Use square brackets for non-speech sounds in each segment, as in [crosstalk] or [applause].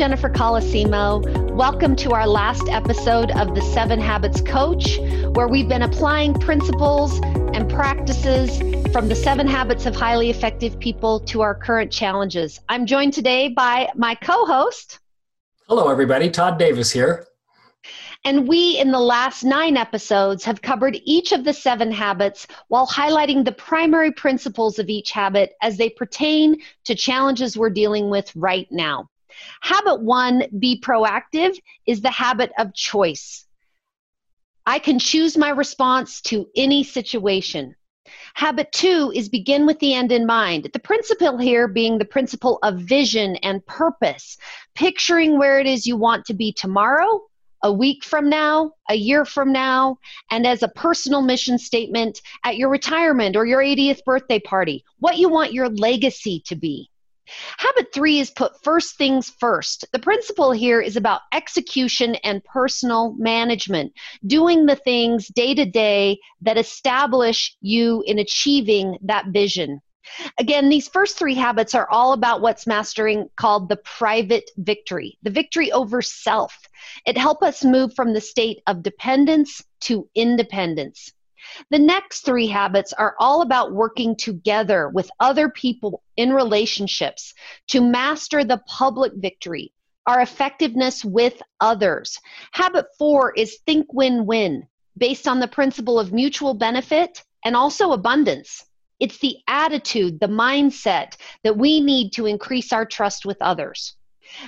Jennifer Colosimo. Welcome to our last episode of the Seven Habits Coach, where we've been applying principles and practices from the seven habits of highly effective people to our current challenges. I'm joined today by my co host. Hello, everybody. Todd Davis here. And we, in the last nine episodes, have covered each of the seven habits while highlighting the primary principles of each habit as they pertain to challenges we're dealing with right now. Habit one, be proactive, is the habit of choice. I can choose my response to any situation. Habit two is begin with the end in mind. The principle here being the principle of vision and purpose, picturing where it is you want to be tomorrow, a week from now, a year from now, and as a personal mission statement at your retirement or your 80th birthday party, what you want your legacy to be. Habit three is put first things first. The principle here is about execution and personal management, doing the things day to day that establish you in achieving that vision. Again, these first three habits are all about what's mastering called the private victory, the victory over self. It helps us move from the state of dependence to independence. The next three habits are all about working together with other people in relationships to master the public victory, our effectiveness with others. Habit four is think win win, based on the principle of mutual benefit and also abundance. It's the attitude, the mindset that we need to increase our trust with others.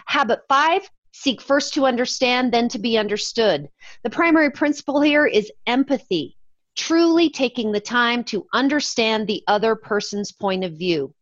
Habit five, seek first to understand, then to be understood. The primary principle here is empathy, truly taking the time to understand the other person's point of view.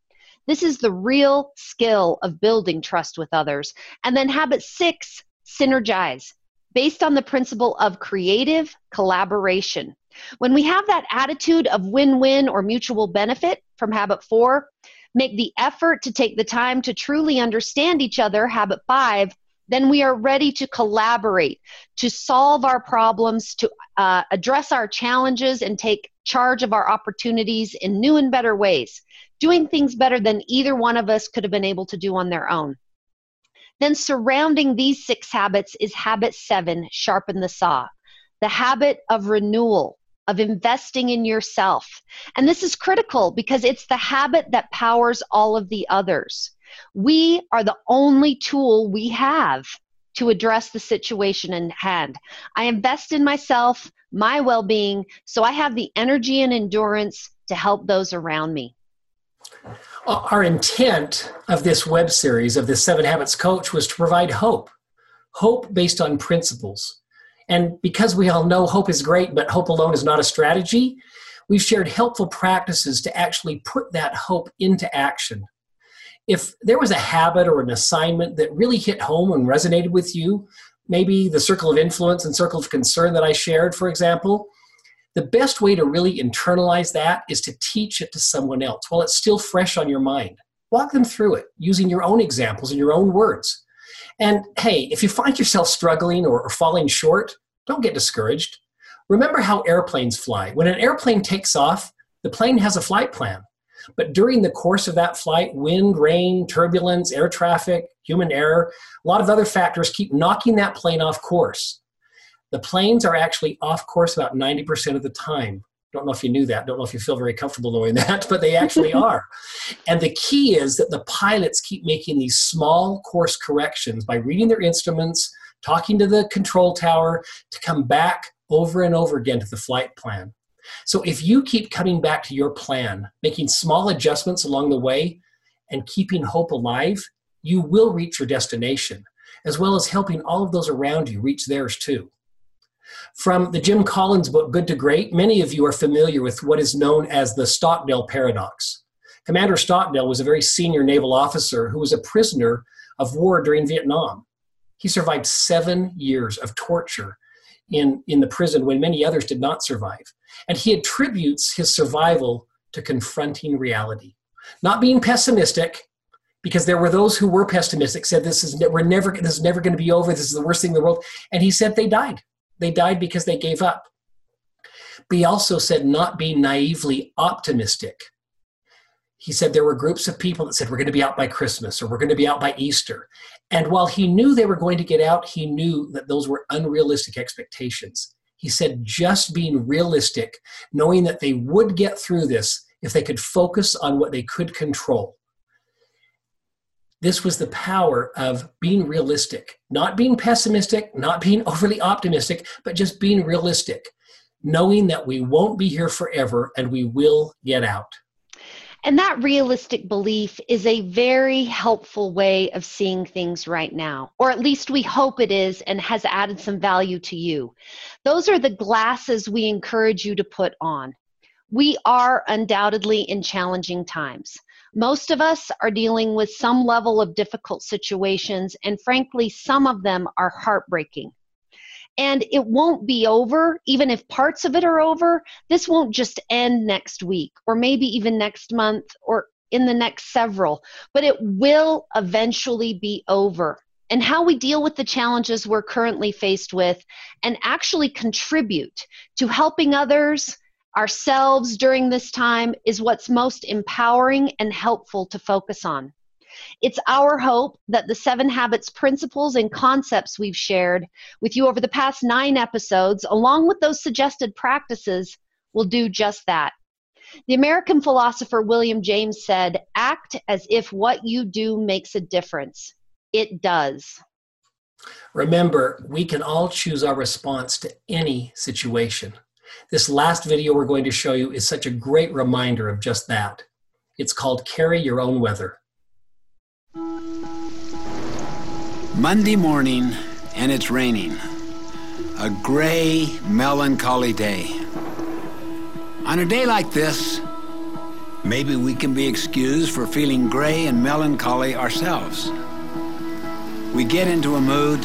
This is the real skill of building trust with others. And then habit six, synergize, based on the principle of creative collaboration. When we have that attitude of win win or mutual benefit from habit four, make the effort to take the time to truly understand each other, habit five, then we are ready to collaborate, to solve our problems, to uh, address our challenges, and take charge of our opportunities in new and better ways, doing things better than either one of us could have been able to do on their own. Then, surrounding these six habits is habit seven sharpen the saw, the habit of renewal, of investing in yourself. And this is critical because it's the habit that powers all of the others. We are the only tool we have to address the situation in hand. I invest in myself, my well being, so I have the energy and endurance to help those around me. Our intent of this web series, of this Seven Habits Coach, was to provide hope. Hope based on principles. And because we all know hope is great, but hope alone is not a strategy, we've shared helpful practices to actually put that hope into action. If there was a habit or an assignment that really hit home and resonated with you, maybe the circle of influence and circle of concern that I shared, for example, the best way to really internalize that is to teach it to someone else while it's still fresh on your mind. Walk them through it using your own examples and your own words. And hey, if you find yourself struggling or, or falling short, don't get discouraged. Remember how airplanes fly. When an airplane takes off, the plane has a flight plan. But during the course of that flight, wind, rain, turbulence, air traffic, human error, a lot of other factors keep knocking that plane off course. The planes are actually off course about 90% of the time. Don't know if you knew that. Don't know if you feel very comfortable knowing [laughs] that, but they actually [laughs] are. And the key is that the pilots keep making these small course corrections by reading their instruments, talking to the control tower to come back over and over again to the flight plan. So if you keep coming back to your plan, making small adjustments along the way, and keeping hope alive, you will reach your destination, as well as helping all of those around you reach theirs too. From the Jim Collins book, Good to Great, many of you are familiar with what is known as the Stockdale Paradox. Commander Stockdale was a very senior naval officer who was a prisoner of war during Vietnam. He survived seven years of torture in, in the prison when many others did not survive. And he attributes his survival to confronting reality. Not being pessimistic, because there were those who were pessimistic, said this is we're never this is never going to be over, this is the worst thing in the world. And he said they died. They died because they gave up. But he also said not be naively optimistic. He said there were groups of people that said we're going to be out by Christmas or we're going to be out by Easter. And while he knew they were going to get out, he knew that those were unrealistic expectations. He said, just being realistic, knowing that they would get through this if they could focus on what they could control. This was the power of being realistic, not being pessimistic, not being overly optimistic, but just being realistic, knowing that we won't be here forever and we will get out. And that realistic belief is a very helpful way of seeing things right now, or at least we hope it is and has added some value to you. Those are the glasses we encourage you to put on. We are undoubtedly in challenging times. Most of us are dealing with some level of difficult situations, and frankly, some of them are heartbreaking. And it won't be over, even if parts of it are over. This won't just end next week, or maybe even next month, or in the next several, but it will eventually be over. And how we deal with the challenges we're currently faced with and actually contribute to helping others ourselves during this time is what's most empowering and helpful to focus on. It's our hope that the seven habits principles and concepts we've shared with you over the past nine episodes, along with those suggested practices, will do just that. The American philosopher William James said, Act as if what you do makes a difference. It does. Remember, we can all choose our response to any situation. This last video we're going to show you is such a great reminder of just that. It's called Carry Your Own Weather. Monday morning, and it's raining. A gray, melancholy day. On a day like this, maybe we can be excused for feeling gray and melancholy ourselves. We get into a mood,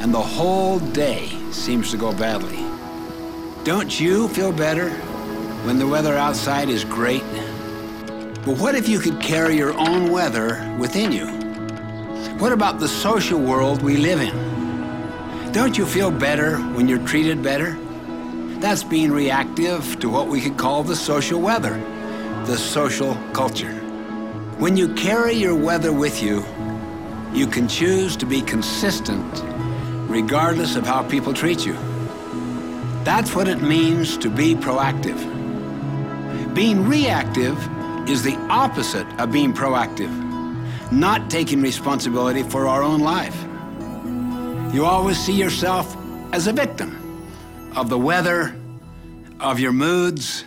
and the whole day seems to go badly. Don't you feel better when the weather outside is great? But what if you could carry your own weather within you? What about the social world we live in? Don't you feel better when you're treated better? That's being reactive to what we could call the social weather, the social culture. When you carry your weather with you, you can choose to be consistent regardless of how people treat you. That's what it means to be proactive. Being reactive is the opposite of being proactive, not taking responsibility for our own life. You always see yourself as a victim of the weather, of your moods,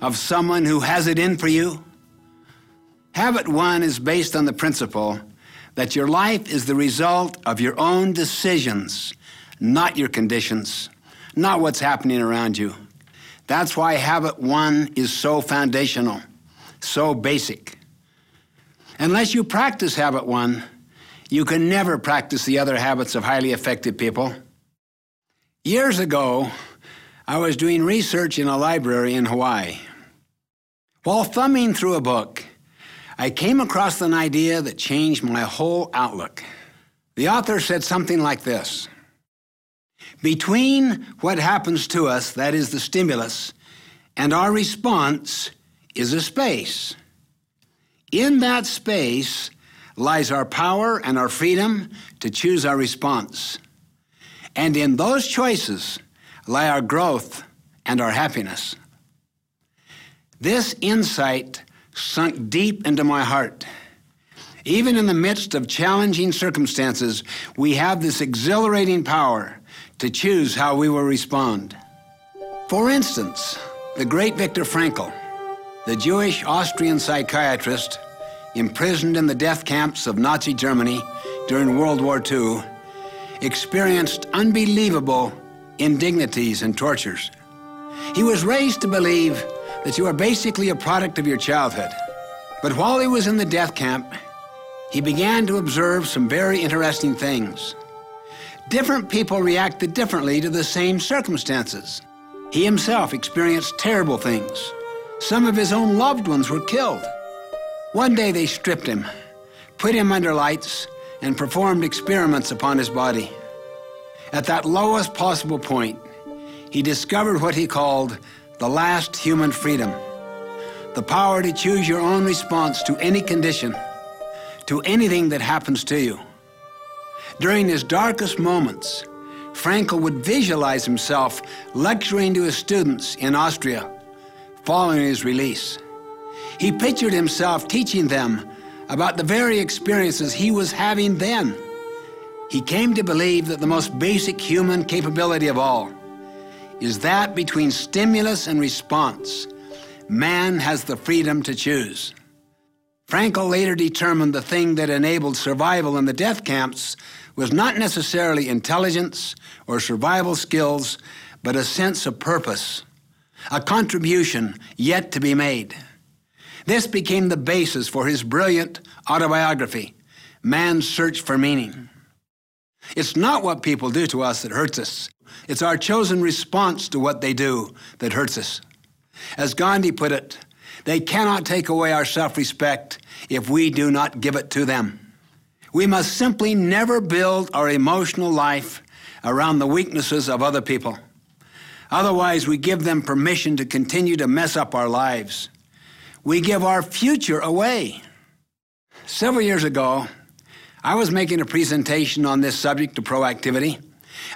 of someone who has it in for you. Habit one is based on the principle that your life is the result of your own decisions, not your conditions not what's happening around you. That's why habit one is so foundational, so basic. Unless you practice habit one, you can never practice the other habits of highly effective people. Years ago, I was doing research in a library in Hawaii. While thumbing through a book, I came across an idea that changed my whole outlook. The author said something like this between what happens to us, that is the stimulus, and our response is a space. In that space lies our power and our freedom to choose our response. And in those choices lie our growth and our happiness. This insight sunk deep into my heart. Even in the midst of challenging circumstances, we have this exhilarating power to choose how we will respond. For instance, the great Viktor Frankl, the Jewish Austrian psychiatrist imprisoned in the death camps of Nazi Germany during World War II, experienced unbelievable indignities and tortures. He was raised to believe that you are basically a product of your childhood. But while he was in the death camp, he began to observe some very interesting things. Different people reacted differently to the same circumstances. He himself experienced terrible things. Some of his own loved ones were killed. One day they stripped him, put him under lights, and performed experiments upon his body. At that lowest possible point, he discovered what he called the last human freedom the power to choose your own response to any condition, to anything that happens to you. During his darkest moments, Frankl would visualize himself lecturing to his students in Austria following his release. He pictured himself teaching them about the very experiences he was having then. He came to believe that the most basic human capability of all is that between stimulus and response. Man has the freedom to choose. Frankl later determined the thing that enabled survival in the death camps was not necessarily intelligence or survival skills, but a sense of purpose, a contribution yet to be made. This became the basis for his brilliant autobiography, Man's Search for Meaning. It's not what people do to us that hurts us. It's our chosen response to what they do that hurts us. As Gandhi put it, they cannot take away our self respect if we do not give it to them. We must simply never build our emotional life around the weaknesses of other people. Otherwise, we give them permission to continue to mess up our lives. We give our future away. Several years ago, I was making a presentation on this subject of proactivity,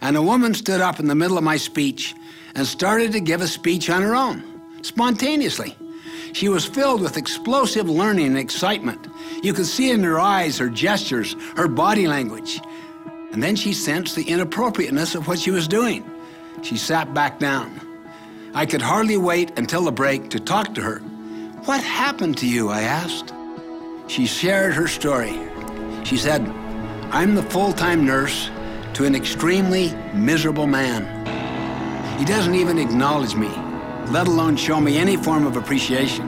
and a woman stood up in the middle of my speech and started to give a speech on her own, spontaneously. She was filled with explosive learning and excitement. You could see in her eyes, her gestures, her body language. And then she sensed the inappropriateness of what she was doing. She sat back down. I could hardly wait until the break to talk to her. What happened to you? I asked. She shared her story. She said, I'm the full time nurse to an extremely miserable man. He doesn't even acknowledge me, let alone show me any form of appreciation.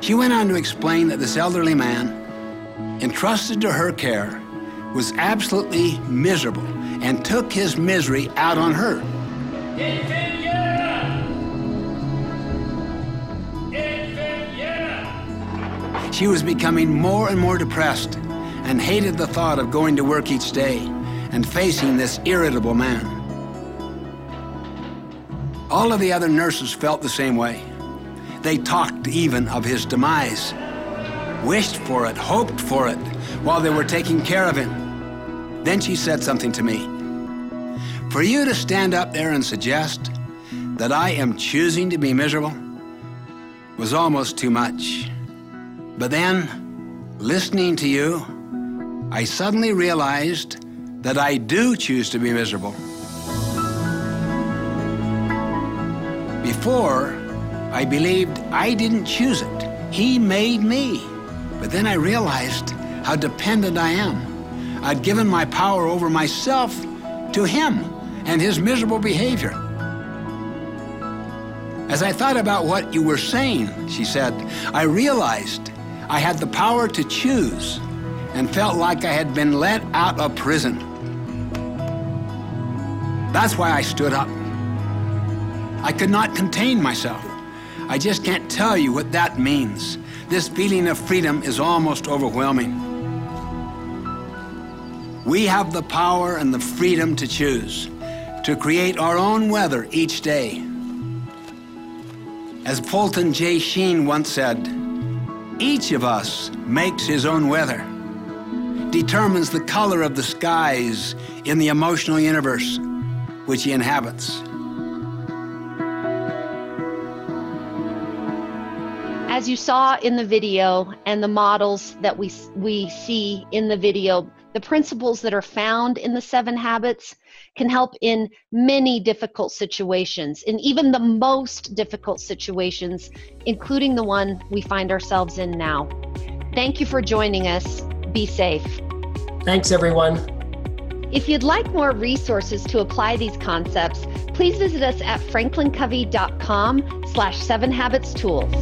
She went on to explain that this elderly man, entrusted to her care, was absolutely miserable and took his misery out on her. She was becoming more and more depressed and hated the thought of going to work each day and facing this irritable man. All of the other nurses felt the same way. They talked even of his demise, wished for it, hoped for it while they were taking care of him. Then she said something to me. For you to stand up there and suggest that I am choosing to be miserable was almost too much. But then, listening to you, I suddenly realized that I do choose to be miserable. Before, I believed I didn't choose it. He made me. But then I realized how dependent I am. I'd given my power over myself to him and his miserable behavior. As I thought about what you were saying, she said, I realized I had the power to choose and felt like I had been let out of prison. That's why I stood up. I could not contain myself. I just can't tell you what that means. This feeling of freedom is almost overwhelming. We have the power and the freedom to choose, to create our own weather each day. As Fulton J. Sheen once said, each of us makes his own weather, determines the color of the skies in the emotional universe which he inhabits. As you saw in the video and the models that we, we see in the video, the principles that are found in the seven habits can help in many difficult situations, in even the most difficult situations, including the one we find ourselves in now. Thank you for joining us. Be safe. Thanks, everyone. If you'd like more resources to apply these concepts, please visit us at franklincovey.com slash seven habits tools.